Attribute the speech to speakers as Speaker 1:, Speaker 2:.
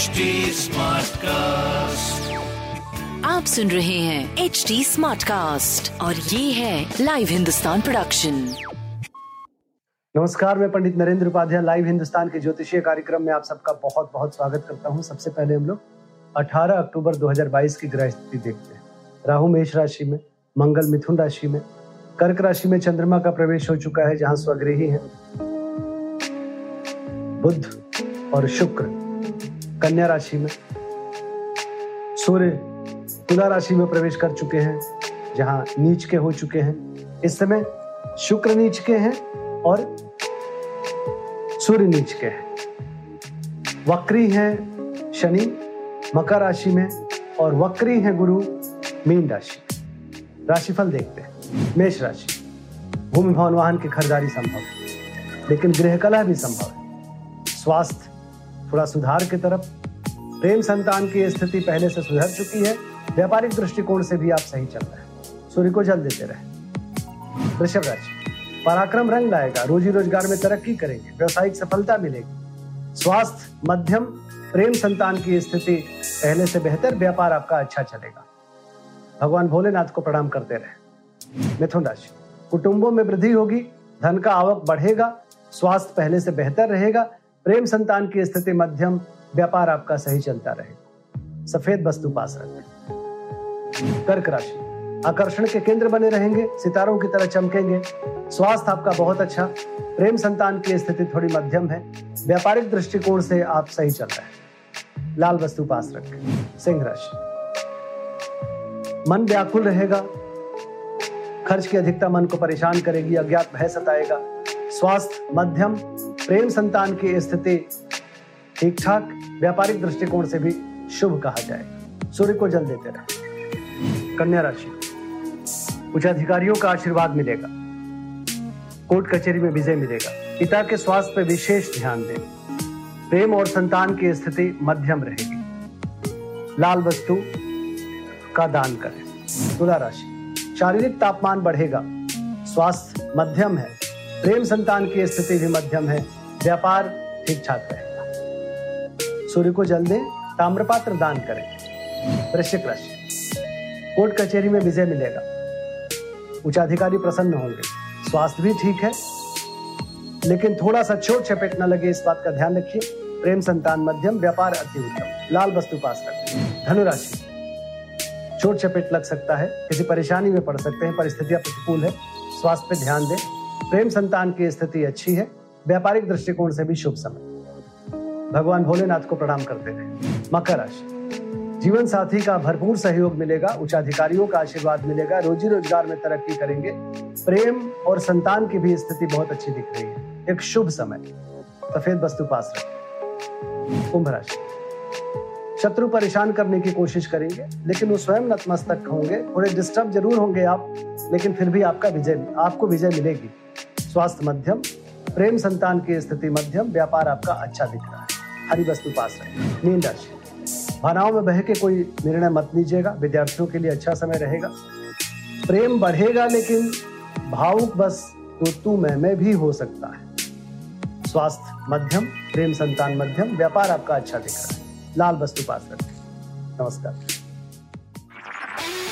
Speaker 1: HD Smartcast.
Speaker 2: आप सुन रहे हैं एच डी स्मार्ट कास्ट और ये है लाइव हिंदुस्तान प्रोडक्शन
Speaker 3: नमस्कार मैं पंडित नरेंद्र उपाध्याय लाइव हिंदुस्तान के ज्योतिषीय कार्यक्रम में आप सबका बहुत बहुत स्वागत करता हूँ। सबसे पहले हम लोग 18 अक्टूबर 2022 की ग्रह स्थिति देखते हैं। राहु मेष राशि में मंगल मिथुन राशि में कर्क राशि में चंद्रमा का प्रवेश हो चुका है जहाँ स्वगृही है। बुद्ध और शुक्र। कन्या राशि में। सूर्य तुला राशि में प्रवेश कर चुके हैं, जहाँ नीच के हो चुके हैं। इस समय शुक्र नीच के हैं और सूर्य नीच के हैं। वक्री है शनि मकर राशि में और वक्री है गुरु मीन राशि राशिफल देखते हैं। मेष राशि। भूमि भवन वाहन की खरीदारी संभव है, लेकिन गृह कला भी संभव है। स्वास्थ्य थोड़ा सुधार की तरफ़। प्रेम संतान की स्थिति पहले से सुधर चुकी है। व्यापारिक दृष्टिकोण से भी आप सही चल रहे हैं। सूर्य को जल देते रहे वृषभ राशि पराक्रम रंग लाएगा। रोजी रोज़गार में तरक्की करेंगे। व्यवसायिक सफलता मिलेगी। स्वास्थ्य, मध्यम, प्रेम संतान की स्थिति पहले से बेहतर। व्यापार आपका अच्छा चलेगा। भगवान भोलेनाथ को प्रणाम करते रहे। मिथुन राशि, कुटुंबों में वृद्धि होगी। धन का आवक बढ़ेगा। स्वास्थ्य पहले से बेहतर रहेगा। प्रेम संतान की स्थिति मध्यम, व्यापार आपका सही चलता रहेगा सफ़ेद वस्तु पास रखें। कर्क राशि, आकर्षण के केंद्र बने रहेंगे, सितारों की तरह चमकेंगे। स्वास्थ्य आपका बहुत अच्छा प्रेम संतान की स्थिति थोड़ी मध्यम है। व्यापारिक दृष्टिकोण से आप सही चल रहे हैं। लाल वस्तु पास रखें। सिंह राशि, मन व्याकुल रहेगा। खर्च की अधिकता मन को परेशान करेगी, अज्ञात भय सताएगा। स्वास्थ्य मध्यम प्रेम संतान की स्थिति ठीक ठाक व्यापारिक दृष्टिकोण से भी शुभ कहा जाएगा सूर्य को जल देते रहे। कन्या राशि उच्च अधिकारियों का आशीर्वाद मिलेगा। कोर्ट कचहरी में विजय मिलेगा। पिता के स्वास्थ्य पर विशेष ध्यान दें। प्रेम और संतान की स्थिति मध्यम रहेगी। लाल वस्तु का दान करें। तुला राशि, शारीरिक तापमान बढ़ेगा। स्वास्थ्य मध्यम है। प्रेम संतान की स्थिति भी मध्यम है। व्यापार ठीक ठाक रहेगा। सूर्य को जल दें, ताम्रपात्र दान करें। वृश्चिक राशि। कोर्ट कचहरी में विजय मिलेगा। उच्चाधिकारी प्रसन्न होंगे। स्वास्थ्य भी ठीक है। लेकिन थोड़ा सा छोट चपेट न लगे, इस बात का ध्यान रखिए। प्रेम संतान मध्यम, व्यापार अति उत्तम। लाल वस्तु पास रखें। धनुराशि। छोट चपेट लग सकता है। किसी परेशानी में पड़ सकते हैं। परिस्थितियाँ प्रतिकूल है। स्वास्थ्य पे ध्यान दें। प्रेम संतान की स्थिति अच्छी है। व्यापारिक दृष्टिकोण से भी शुभ समय। भगवान भोलेनाथ को प्रणाम करते रहे मकर राशि। जीवन साथी का भरपूर सहयोग मिलेगा, उच्चाधिकारियों का आशीर्वाद मिलेगा रोजी रोज़गार में तरक्की करेंगे। प्रेम और संतान की भी स्थिति बहुत अच्छी दिख रही है। एक शुभ समय। सफ़ेद वस्तु पास रखें। कुंभ राशि। शत्रु परेशान करने की कोशिश करेंगे, लेकिन वो स्वयं नतमस्तक होंगे। थोड़े डिस्टर्ब ज़रूर होंगे आप, लेकिन फिर भी आपका विजय, आपको विजय मिलेगी। स्वास्थ्य मध्यम प्रेम संतान की स्थिति मध्यम, व्यापार आपका अच्छा दिख रहा है। हरी वस्तु पास है नींद राशि भावनाओं में बह के कोई निर्णय मत लीजिएगा। विद्यार्थियों के लिए अच्छा समय रहेगा। प्रेम बढ़ेगा, लेकिन भावुक बस तो तू मैं, में भी हो सकता है। स्वास्थ्य मध्यम, प्रेम संतान मध्यम, व्यापार आपका अच्छा दिख रहा है। लाल वस्तु पास रखें नमस्कार।